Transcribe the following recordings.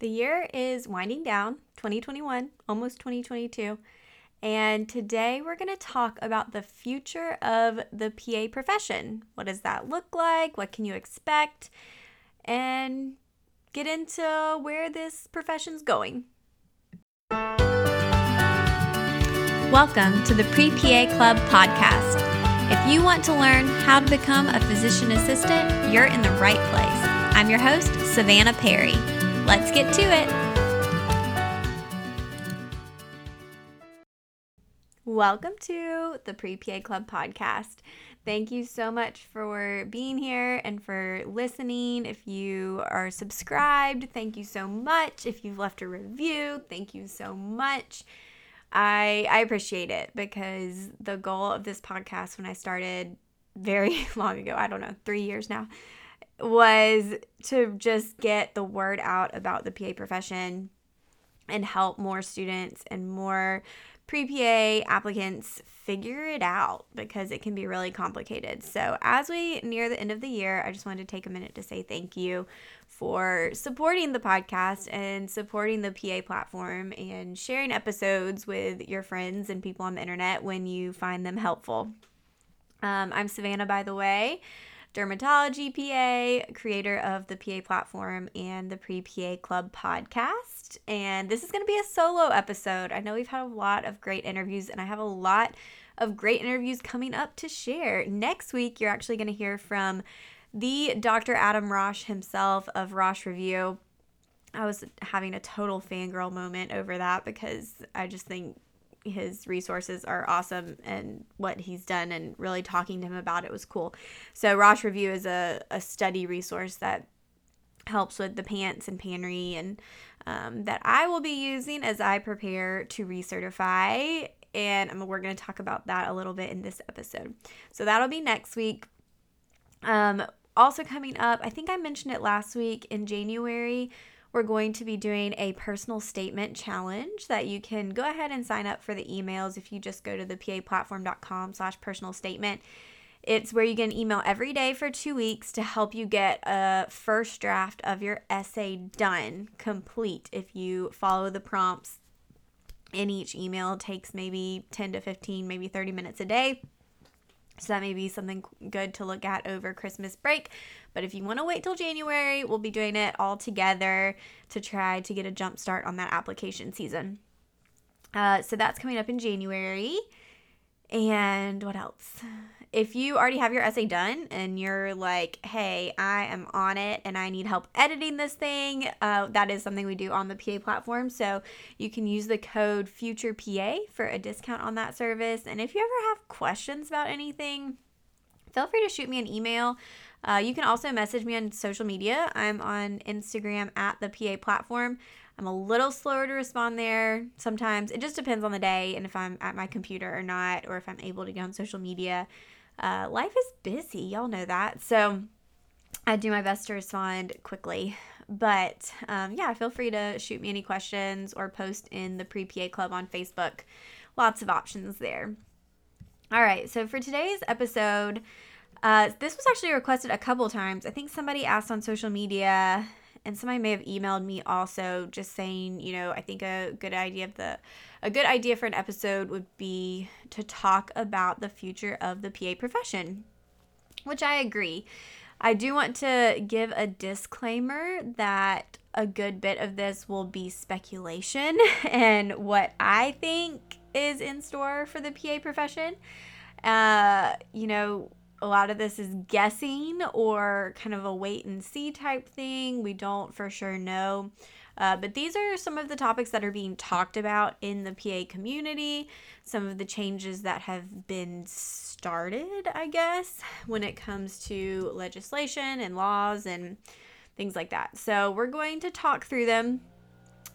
The year is winding down, 2021, almost 2022. And today we're going to talk about the future of the PA profession. What does that look like? What can you expect? And get into where this profession's going. Welcome to the Pre PA Club podcast. If you want to learn how to become a physician assistant, you're in the right place. I'm your host, Savannah Perry. Let's get to it. Welcome to the Pre PA Club podcast. Thank you so much for being here and for listening. If you are subscribed, thank you so much. If you've left a review, thank you so much. I I appreciate it because the goal of this podcast when I started very long ago, I don't know, 3 years now, was to just get the word out about the PA profession and help more students and more pre PA applicants figure it out because it can be really complicated. So, as we near the end of the year, I just wanted to take a minute to say thank you for supporting the podcast and supporting the PA platform and sharing episodes with your friends and people on the internet when you find them helpful. Um, I'm Savannah, by the way dermatology PA, creator of the PA platform and the Pre PA Club podcast. And this is going to be a solo episode. I know we've had a lot of great interviews, and I have a lot of great interviews coming up to share. Next week, you're actually going to hear from the Dr. Adam Rosh himself of Rosh Review. I was having a total fangirl moment over that because I just think his resources are awesome and what he's done and really talking to him about it was cool. So Rosh Review is a, a study resource that helps with the PANCE and PANRE and um, that I will be using as I prepare to recertify. And we're going to talk about that a little bit in this episode. So that'll be next week. Um, also coming up, I think I mentioned it last week in January we're going to be doing a personal statement challenge that you can go ahead and sign up for the emails if you just go to the paplatform.com slash personal statement. It's where you get an email every day for two weeks to help you get a first draft of your essay done, complete. If you follow the prompts in each email, takes maybe 10 to 15, maybe 30 minutes a day. So that may be something good to look at over Christmas break. But if you want to wait till January, we'll be doing it all together to try to get a jump start on that application season. Uh, so that's coming up in January. And what else? If you already have your essay done and you're like, hey, I am on it and I need help editing this thing, uh, that is something we do on the PA platform. So you can use the code FuturePA for a discount on that service. And if you ever have questions about anything, feel free to shoot me an email. Uh, you can also message me on social media. I'm on Instagram at the PA platform. I'm a little slower to respond there sometimes. It just depends on the day and if I'm at my computer or not, or if I'm able to get on social media. Uh, life is busy, y'all know that. So I do my best to respond quickly. But um, yeah, feel free to shoot me any questions or post in the Pre PA Club on Facebook. Lots of options there. All right, so for today's episode, uh, this was actually requested a couple times. I think somebody asked on social media, and somebody may have emailed me also, just saying, you know, I think a good idea of the a good idea for an episode would be to talk about the future of the PA profession, which I agree. I do want to give a disclaimer that a good bit of this will be speculation and what I think is in store for the PA profession. Uh, you know, a lot of this is guessing or kind of a wait and see type thing. We don't for sure know. Uh, but these are some of the topics that are being talked about in the PA community, some of the changes that have been started, I guess, when it comes to legislation and laws and things like that. So we're going to talk through them.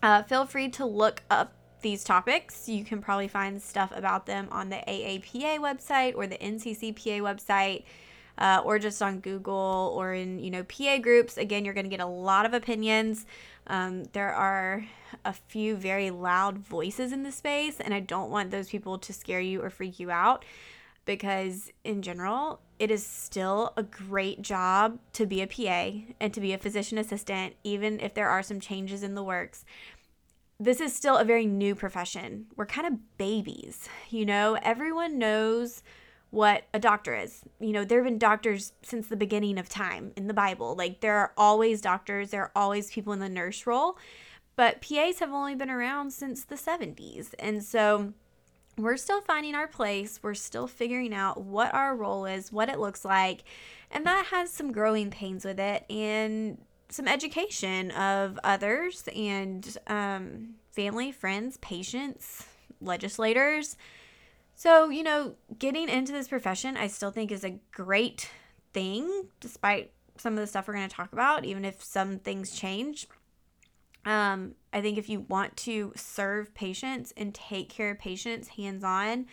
Uh, feel free to look up these topics. You can probably find stuff about them on the AAPA website or the NCCPA website. Uh, or just on Google or in you know PA groups. Again, you're going to get a lot of opinions. Um, there are a few very loud voices in the space, and I don't want those people to scare you or freak you out. because, in general, it is still a great job to be a PA and to be a physician assistant, even if there are some changes in the works. This is still a very new profession. We're kind of babies, you know? Everyone knows what a doctor is. You know, there have been doctors since the beginning of time in the Bible. Like, there are always doctors, there are always people in the nurse role, but PAs have only been around since the 70s. And so, we're still finding our place. We're still figuring out what our role is, what it looks like. And that has some growing pains with it and some education of others and um, family, friends, patients, legislators. So, you know, getting into this profession, I still think is a great thing, despite some of the stuff we're going to talk about, even if some things change. Um, I think if you want to serve patients and take care of patients hands on,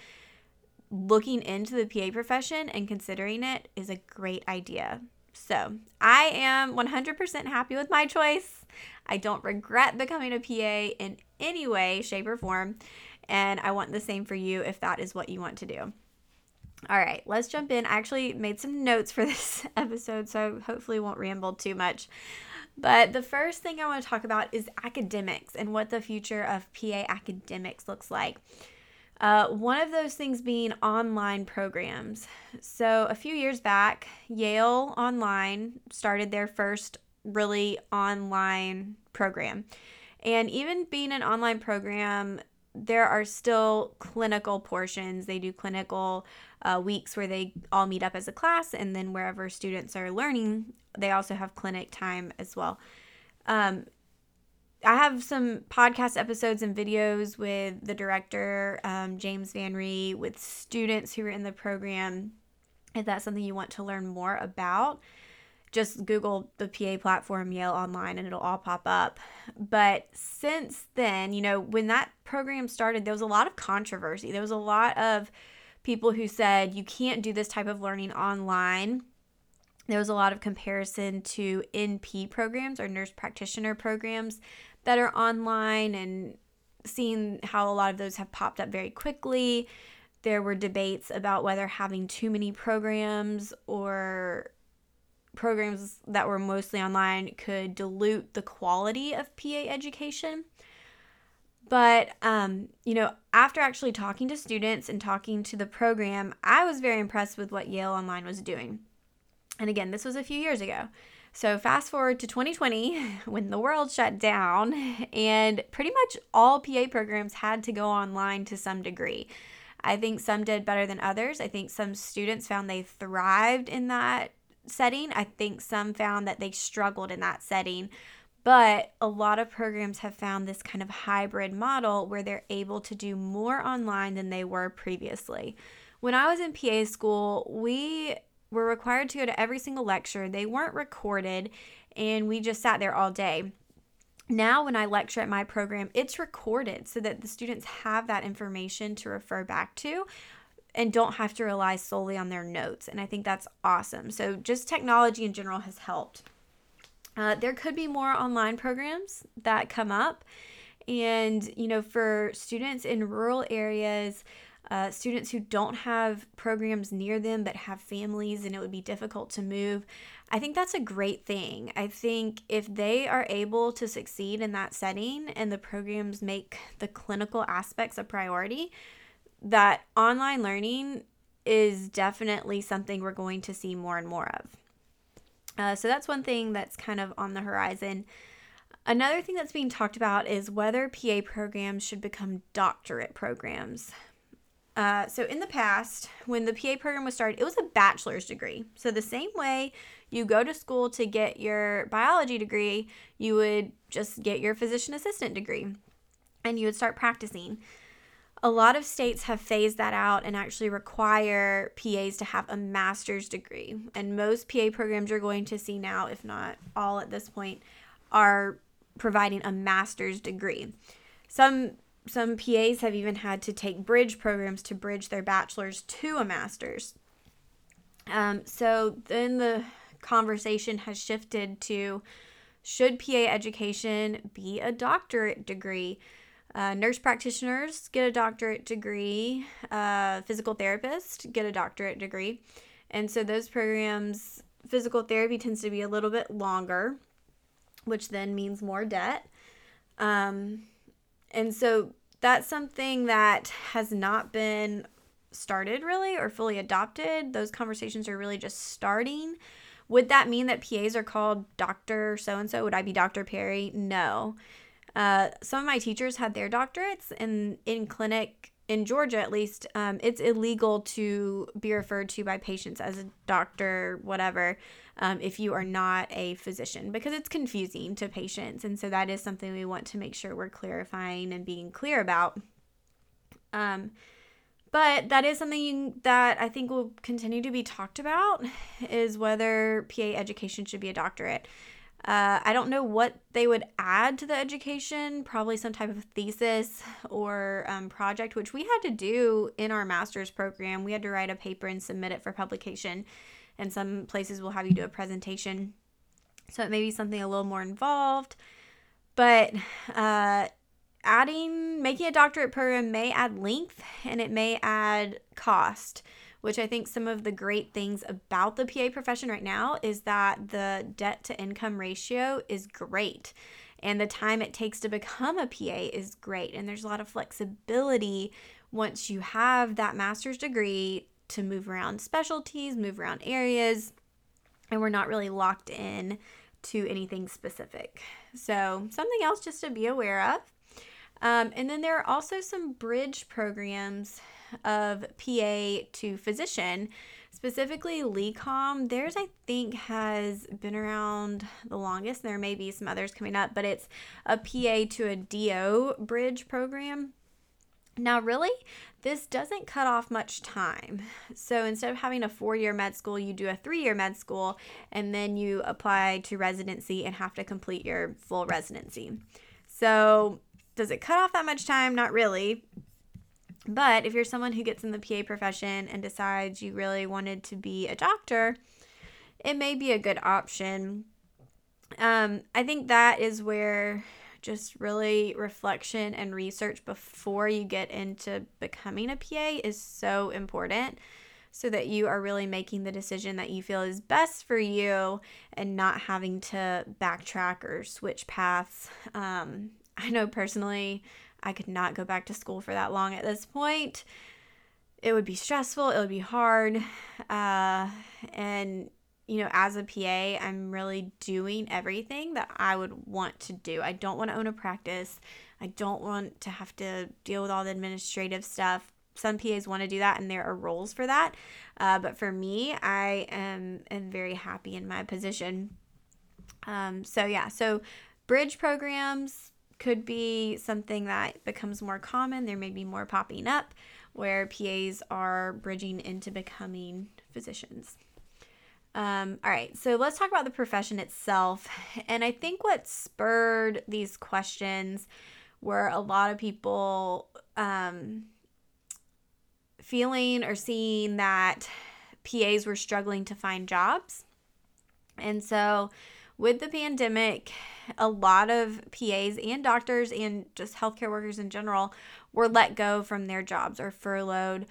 looking into the PA profession and considering it is a great idea. So I am 100% happy with my choice. I don't regret becoming a PA in any way, shape, or form. And I want the same for you if that is what you want to do. All right, let's jump in. I actually made some notes for this episode, so hopefully won't ramble too much. But the first thing I want to talk about is academics and what the future of PA academics looks like. Uh, one of those things being online programs. So, a few years back, Yale Online started their first really online program. And even being an online program, there are still clinical portions. They do clinical uh, weeks where they all meet up as a class, and then wherever students are learning, they also have clinic time as well. Um, I have some podcast episodes and videos with the director, um, James Van Rhee, with students who are in the program. If that's something you want to learn more about, just Google the PA platform Yale Online and it'll all pop up. But since then, you know, when that program started, there was a lot of controversy. There was a lot of people who said you can't do this type of learning online there was a lot of comparison to NP programs or nurse practitioner programs that are online and seeing how a lot of those have popped up very quickly. There were debates about whether having too many programs or programs that were mostly online could dilute the quality of PA education. But, um, you know, after actually talking to students and talking to the program, I was very impressed with what Yale Online was doing. And again, this was a few years ago. So, fast forward to 2020 when the world shut down, and pretty much all PA programs had to go online to some degree. I think some did better than others. I think some students found they thrived in that setting. I think some found that they struggled in that setting. But a lot of programs have found this kind of hybrid model where they're able to do more online than they were previously. When I was in PA school, we were required to go to every single lecture. They weren't recorded, and we just sat there all day. Now, when I lecture at my program, it's recorded so that the students have that information to refer back to and don't have to rely solely on their notes. And I think that's awesome. So, just technology in general has helped. Uh, there could be more online programs that come up. And, you know, for students in rural areas, uh, students who don't have programs near them but have families and it would be difficult to move. I think that's a great thing. I think if they are able to succeed in that setting and the programs make the clinical aspects a priority, that online learning is definitely something we're going to see more and more of. Uh, so that's one thing that's kind of on the horizon. Another thing that's being talked about is whether PA programs should become doctorate programs. Uh, so in the past, when the PA program was started, it was a bachelor's degree. So the same way you go to school to get your biology degree, you would just get your physician assistant degree and you would start practicing. A lot of states have phased that out and actually require PAs to have a master's degree. And most PA programs you're going to see now, if not all at this point, are providing a master's degree. Some some PAs have even had to take bridge programs to bridge their bachelor's to a master's. Um, so then the conversation has shifted to should PA education be a doctorate degree? Uh, nurse practitioners get a doctorate degree. Uh, physical therapists get a doctorate degree. And so those programs, physical therapy tends to be a little bit longer, which then means more debt. Um, and so that's something that has not been started really or fully adopted. Those conversations are really just starting. Would that mean that PAs are called Dr. So and so? Would I be Dr. Perry? No. Uh, some of my teachers had their doctorates, and in clinic in Georgia, at least, um, it's illegal to be referred to by patients as a doctor, whatever, um, if you are not a physician, because it's confusing to patients. And so that is something we want to make sure we're clarifying and being clear about. Um, but that is something that I think will continue to be talked about is whether PA education should be a doctorate. Uh, I don't know what they would add to the education, probably some type of thesis or um, project, which we had to do in our master's program. We had to write a paper and submit it for publication, and some places will have you do a presentation. So it may be something a little more involved, but uh, adding, making a doctorate program may add length and it may add cost which I think some of the great things about the PA profession right now is that the debt to income ratio is great. And the time it takes to become a PA is great. And there's a lot of flexibility once you have that master's degree to move around specialties, move around areas, and we're not really locked in to anything specific. So, something else just to be aware of. Um, and then there are also some bridge programs of PA to physician, specifically LECOM. Theirs, I think, has been around the longest. There may be some others coming up, but it's a PA to a DO bridge program. Now, really, this doesn't cut off much time. So instead of having a four year med school, you do a three year med school and then you apply to residency and have to complete your full residency. So, does it cut off that much time? Not really. But if you're someone who gets in the PA profession and decides you really wanted to be a doctor, it may be a good option. Um, I think that is where just really reflection and research before you get into becoming a PA is so important so that you are really making the decision that you feel is best for you and not having to backtrack or switch paths. Um, I know personally, I could not go back to school for that long at this point. It would be stressful, it would be hard. Uh, and, you know, as a PA, I'm really doing everything that I would want to do. I don't want to own a practice, I don't want to have to deal with all the administrative stuff. Some PAs want to do that, and there are roles for that. Uh, but for me, I am, am very happy in my position. Um, so, yeah, so bridge programs, could be something that becomes more common. There may be more popping up where PAs are bridging into becoming physicians. Um, all right, so let's talk about the profession itself. And I think what spurred these questions were a lot of people um, feeling or seeing that PAs were struggling to find jobs. And so with the pandemic, a lot of PAs and doctors and just healthcare workers in general were let go from their jobs or furloughed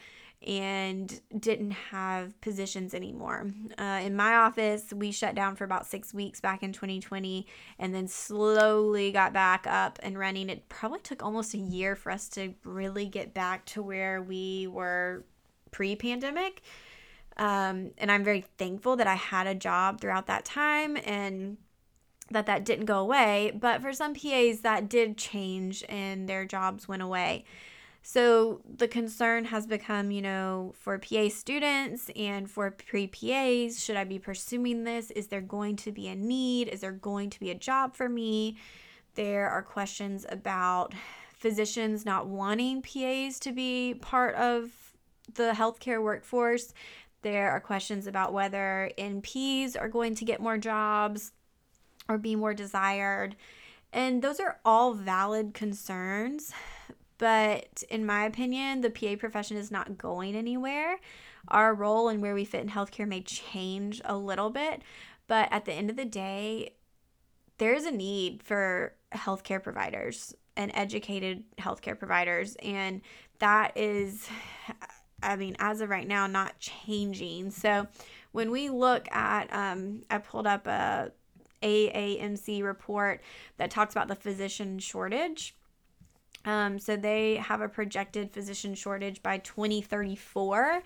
and didn't have positions anymore. Uh, in my office, we shut down for about six weeks back in 2020 and then slowly got back up and running. It probably took almost a year for us to really get back to where we were pre pandemic. Um, and I'm very thankful that I had a job throughout that time and that that didn't go away. But for some PAs, that did change and their jobs went away. So the concern has become, you know, for PA students and for pre PAs, should I be pursuing this? Is there going to be a need? Is there going to be a job for me? There are questions about physicians not wanting PAs to be part of the healthcare workforce. There are questions about whether NPs are going to get more jobs or be more desired. And those are all valid concerns. But in my opinion, the PA profession is not going anywhere. Our role and where we fit in healthcare may change a little bit. But at the end of the day, there is a need for healthcare providers. and educated healthcare providers. And that is, I mean, as of right now, not changing. So when we look at, um, I pulled up a AAMC report that talks about the physician shortage. Um, so they have a projected physician shortage by 2034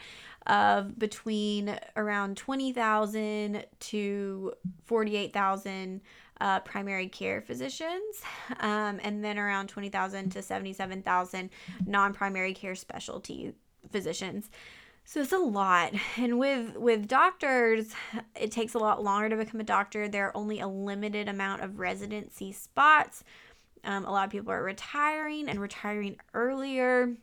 of between around 20,000 to 48,000 uh, primary care physicians, um, and then around 20,000 to 77,000 non primary care specialty physicians. So it's a lot. And with with doctors, it takes a lot longer to become a doctor. There are only a limited amount of residency spots. Um, a lot of people are retiring and retiring earlier.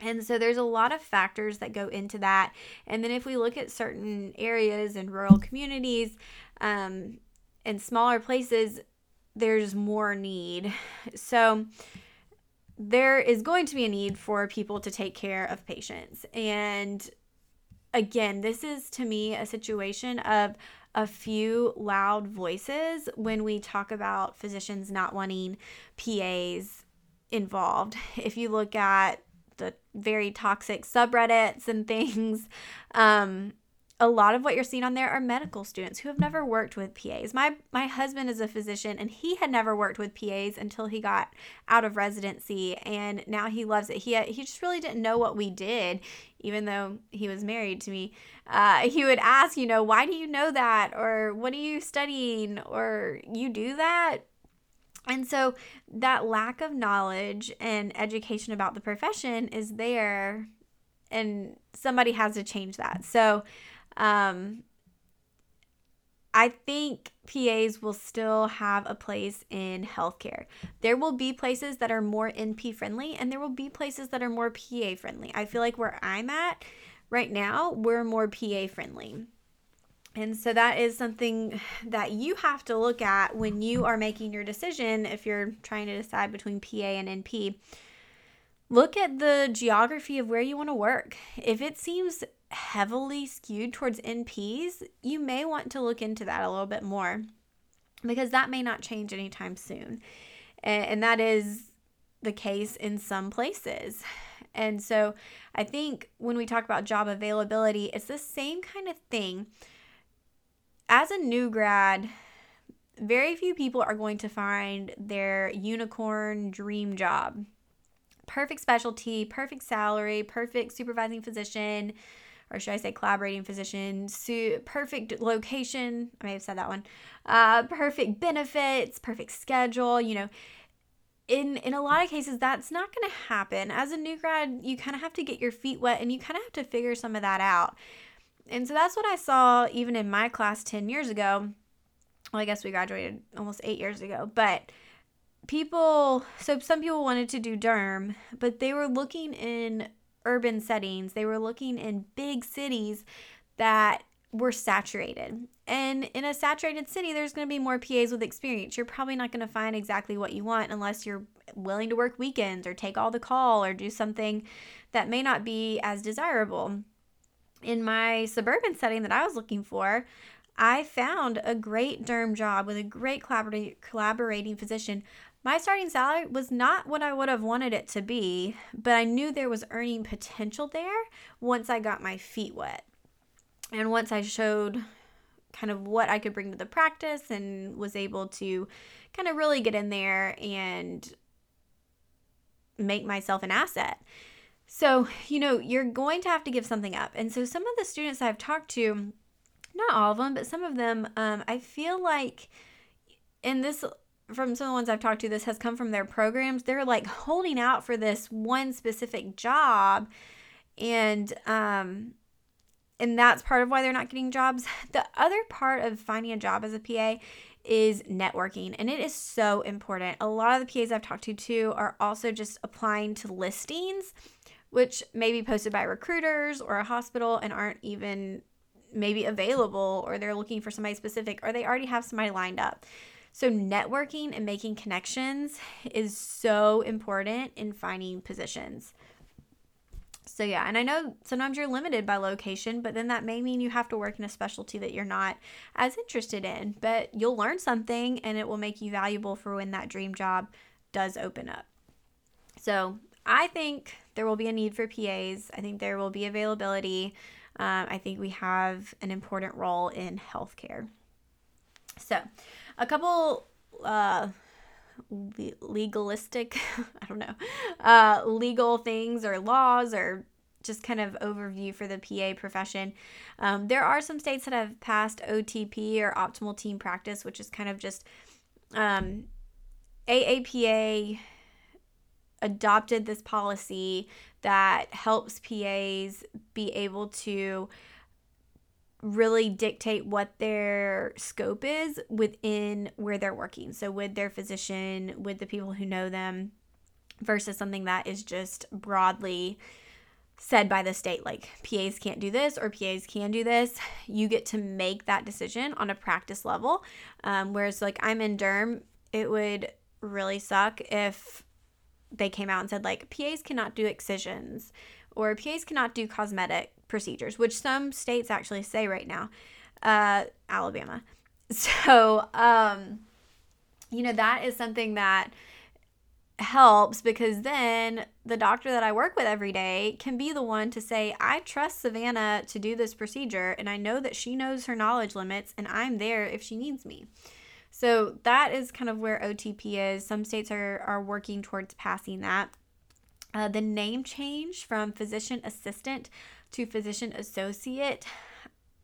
And so there's a lot of factors that go into that. And then if we look at certain areas and rural communities um, and smaller places, there's more need. So there is going to be a need for people to take care of patients. And again, this is to me a situation of a few loud voices when we talk about physicians not wanting PAs involved. If you look at the very toxic subreddits and things. Um, a lot of what you're seeing on there are medical students who have never worked with PAs. My my husband is a physician and he had never worked with PAs until he got out of residency and now he loves it. He he just really didn't know what we did even though he was married to me. Uh, he would ask, you know, why do you know that or what are you studying or you do that? And so that lack of knowledge and education about the profession is there and somebody has to change that. So um I think PAs will still have a place in healthcare. There will be places that are more NP friendly and there will be places that are more PA friendly. I feel like where I'm at right now, we're more PA friendly. And so that is something that you have to look at when you are making your decision if you're trying to decide between PA and NP. Look at the geography of where you want to work. If it seems heavily skewed towards NPs, you may want to look into that a little bit more because that may not change anytime soon. And that is the case in some places. And so I think when we talk about job availability, it's the same kind of thing as a new grad, very few people are going to find their unicorn dream job. Perfect specialty, perfect salary, perfect supervising physician, or should I say collaborating physician, su- perfect location. I may have said that one. Uh, perfect benefits, perfect schedule, you know. In, in a lot of cases that's not going to happen as a new grad you kind of have to get your feet wet and you kind of have to figure some of that out and so that's what I saw even in my class 10 years ago. Well, I guess we graduated almost eight years ago, but people, so some people wanted to do derm, but they were looking in urban settings, they were looking in big cities that were saturated. And in a saturated city, there's going to be more PAs with experience. You're probably not going to find exactly what you want unless you're willing to work weekends or take all the call or do something that may not be as desirable in my suburban setting that I was looking for, I found a great derm job with a great collaborating physician. My starting salary was not what I would have wanted it to be, but I knew there was earning potential there once I got my feet wet. And once I showed kind of what I could bring to the practice and was able to kind of really get in there and make myself an asset. So, you know, you're going to have to give something up. And so, some of the students I've talked to, not all of them, but some of them, um, I feel like, and this from some of the ones I've talked to, this has come from their programs. They're like holding out for this one specific job, and um, and that's part of why they're not getting jobs. The other part of finding a job as a PA is networking, and it is so important. A lot of the PAs I've talked to too are also just applying to listings which may be posted by recruiters or a hospital and aren't even maybe available or they're looking for somebody specific or they already have somebody lined up. So, networking and making connections is so important in finding positions. So, yeah, and I know sometimes you're limited by location, but then that may mean you have to work in a specialty that you're not as interested in. But you'll learn something and it will make you valuable for when that dream job does open up. So I think there will be a need for PAs. I think there will be availability. Um, I think we have an important role in healthcare. So, a couple uh, legalistic, I don't know, uh, legal things or laws or just kind of overview for the PA profession. Um, there are some states that have passed OTP or optimal team practice, which is kind of just um, AAPA adopted this policy that helps PAs be able to really dictate what their scope is within where they're working. So, with their physician, with the people who know them, versus something that is just broadly said by the state like PAs can't do this or PAs can do this. You get to make that decision on a practice level. Um, whereas, like, I'm in derm, it would really suck if they came out and said, like, PAs cannot do excisions or PAs cannot do cosmetic procedures, which some states actually say right now, uh, Alabama. So, um, you know, that is something that helps because then the doctor that I work with every day can be the one to say, I trust Savannah to do this procedure and I know that she knows her knowledge limits and I'm there if she needs me. So that is kind of where OTP is. Some states are, are working towards passing that. Uh, the name change from physician assistant to physician associate.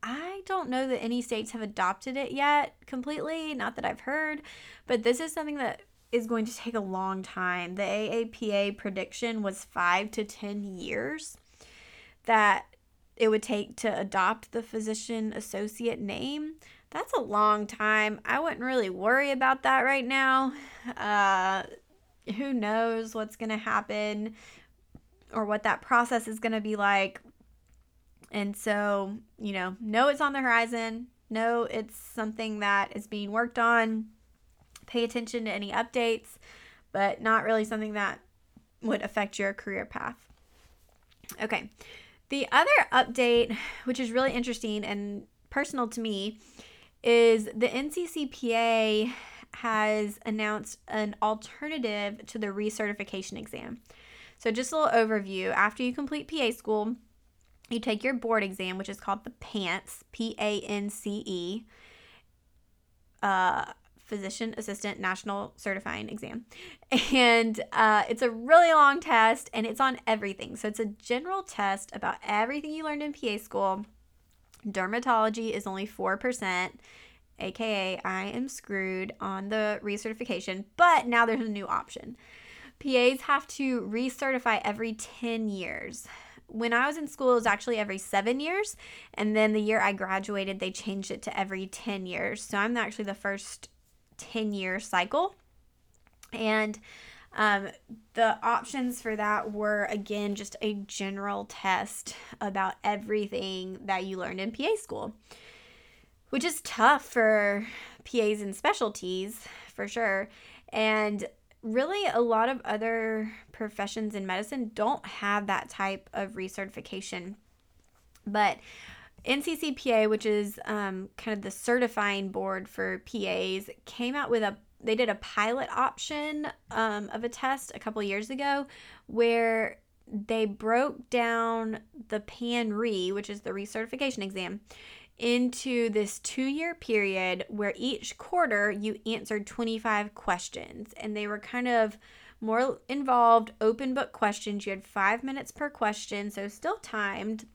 I don't know that any states have adopted it yet completely, not that I've heard, but this is something that is going to take a long time. The AAPA prediction was five to 10 years that it would take to adopt the physician associate name. That's a long time. I wouldn't really worry about that right now. Uh, who knows what's going to happen or what that process is going to be like. And so, you know, know it's on the horizon, know it's something that is being worked on, pay attention to any updates, but not really something that would affect your career path. Okay. The other update, which is really interesting and personal to me, is the NCCPA has announced an alternative to the recertification exam. So, just a little overview after you complete PA school, you take your board exam, which is called the PANCE, P A N C E, uh, Physician Assistant National Certifying Exam. And uh, it's a really long test and it's on everything. So, it's a general test about everything you learned in PA school. Dermatology is only 4% aka I am screwed on the recertification, but now there's a new option. PAs have to recertify every 10 years. When I was in school, it was actually every seven years. And then the year I graduated, they changed it to every 10 years. So I'm actually the first 10 year cycle. And um, the options for that were again just a general test about everything that you learned in PA school which is tough for PAs and specialties for sure. And really, a lot of other professions in medicine don't have that type of recertification. But NCCPA, which is um, kind of the certifying board for PAs, came out with a they did a pilot option um, of a test a couple years ago where they broke down the PAN-RE, which is the recertification exam, into this two year period where each quarter you answered 25 questions. And they were kind of more involved open book questions. You had five minutes per question so still timed.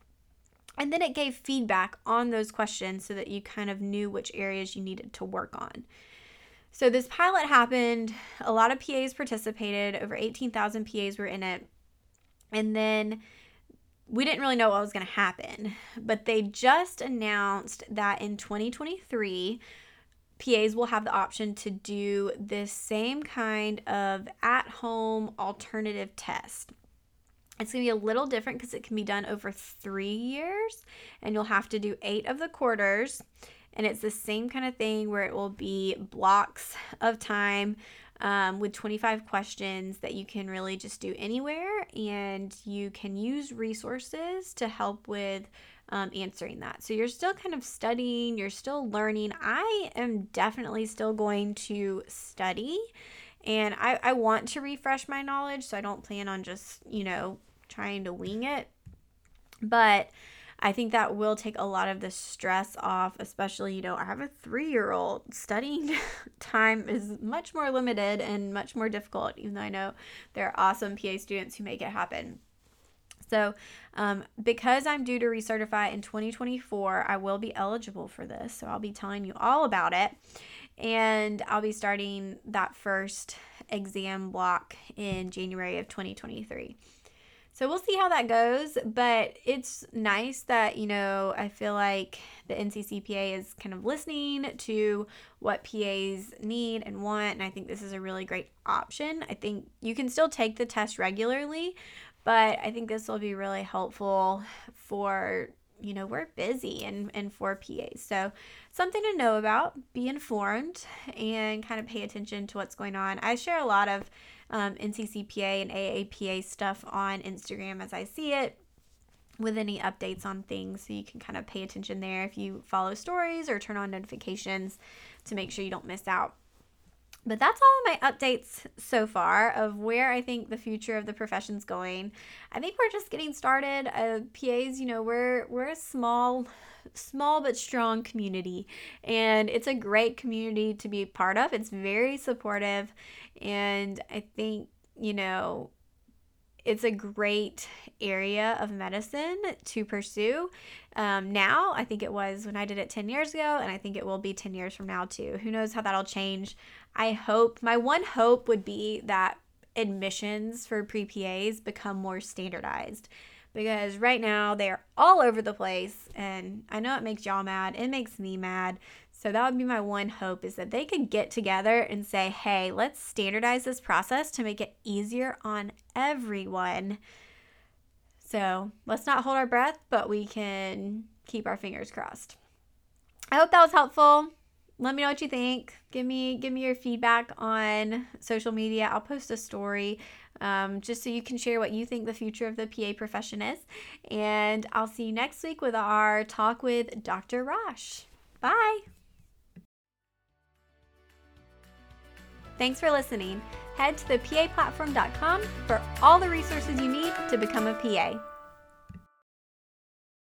And then it gave feedback on those questions so that you kind of knew which areas you needed to work on. So this pilot happened. A lot of pas participated. Over 18000 pas were in it. And then we didn't really know what was going to happen, but they just announced that in 2023, PAs will have the option to do this same kind of at home alternative test. It's going to be a little different because it can be done over three years, and you'll have to do eight of the quarters. And it's the same kind of thing where it will be blocks of time um, with 25 questions that you can really just do anywhere, and you can use resources to help with um, answering that. So you're still kind of studying, you're still learning. I am definitely still going to study And I, I want to refresh my knowledge, so I don't plan on just, you know, trying to wing it. But I think that will take a lot of the stress off, especially, you know, I have a three year old. Studying time is much more limited and much more difficult, even though I know there are awesome PA students who make it happen. So, um, because I'm due to recertify in 2024, I will be eligible for this. So, I'll be telling you all about it. And I'll be starting that first exam block in January of 2023. So we'll see how that goes, but it's nice that, you know, I feel like the NCCPA is kind of listening to what PAs need and want, and I think this is a really great option. I think you can still take the test regularly, but I think this will be really helpful for you know we're busy and and for PAs. So something to know about, be informed and kind of pay attention to what's going on. I share a lot of um, NCCPA and AAPA stuff on Instagram as I see it with any updates on things so you can kind of pay attention there if you follow stories or turn on notifications to make sure you don't miss out but that's all my updates so far of where I think the future of the profession's going. I think we're just getting started. Uh, PAs, you know, we're we're a small, small but strong community, and it's a great community to be part of. It's very supportive, and I think you know it's a great area of medicine to pursue um, now. I think it was when I did it 10 years ago, and I think it will be 10 years from now too. Who knows how that'll change? I hope, my one hope would be that admissions for pre PAs become more standardized because right now they're all over the place and I know it makes y'all mad. It makes me mad. So that would be my one hope is that they could get together and say, "Hey, let's standardize this process to make it easier on everyone." So, let's not hold our breath, but we can keep our fingers crossed. I hope that was helpful let me know what you think. Give me give me your feedback on social media. I'll post a story um, just so you can share what you think the future of the PA profession is. And I'll see you next week with our talk with Dr. Rosh. Bye. Thanks for listening. Head to the PAplatform.com for all the resources you need to become a PA.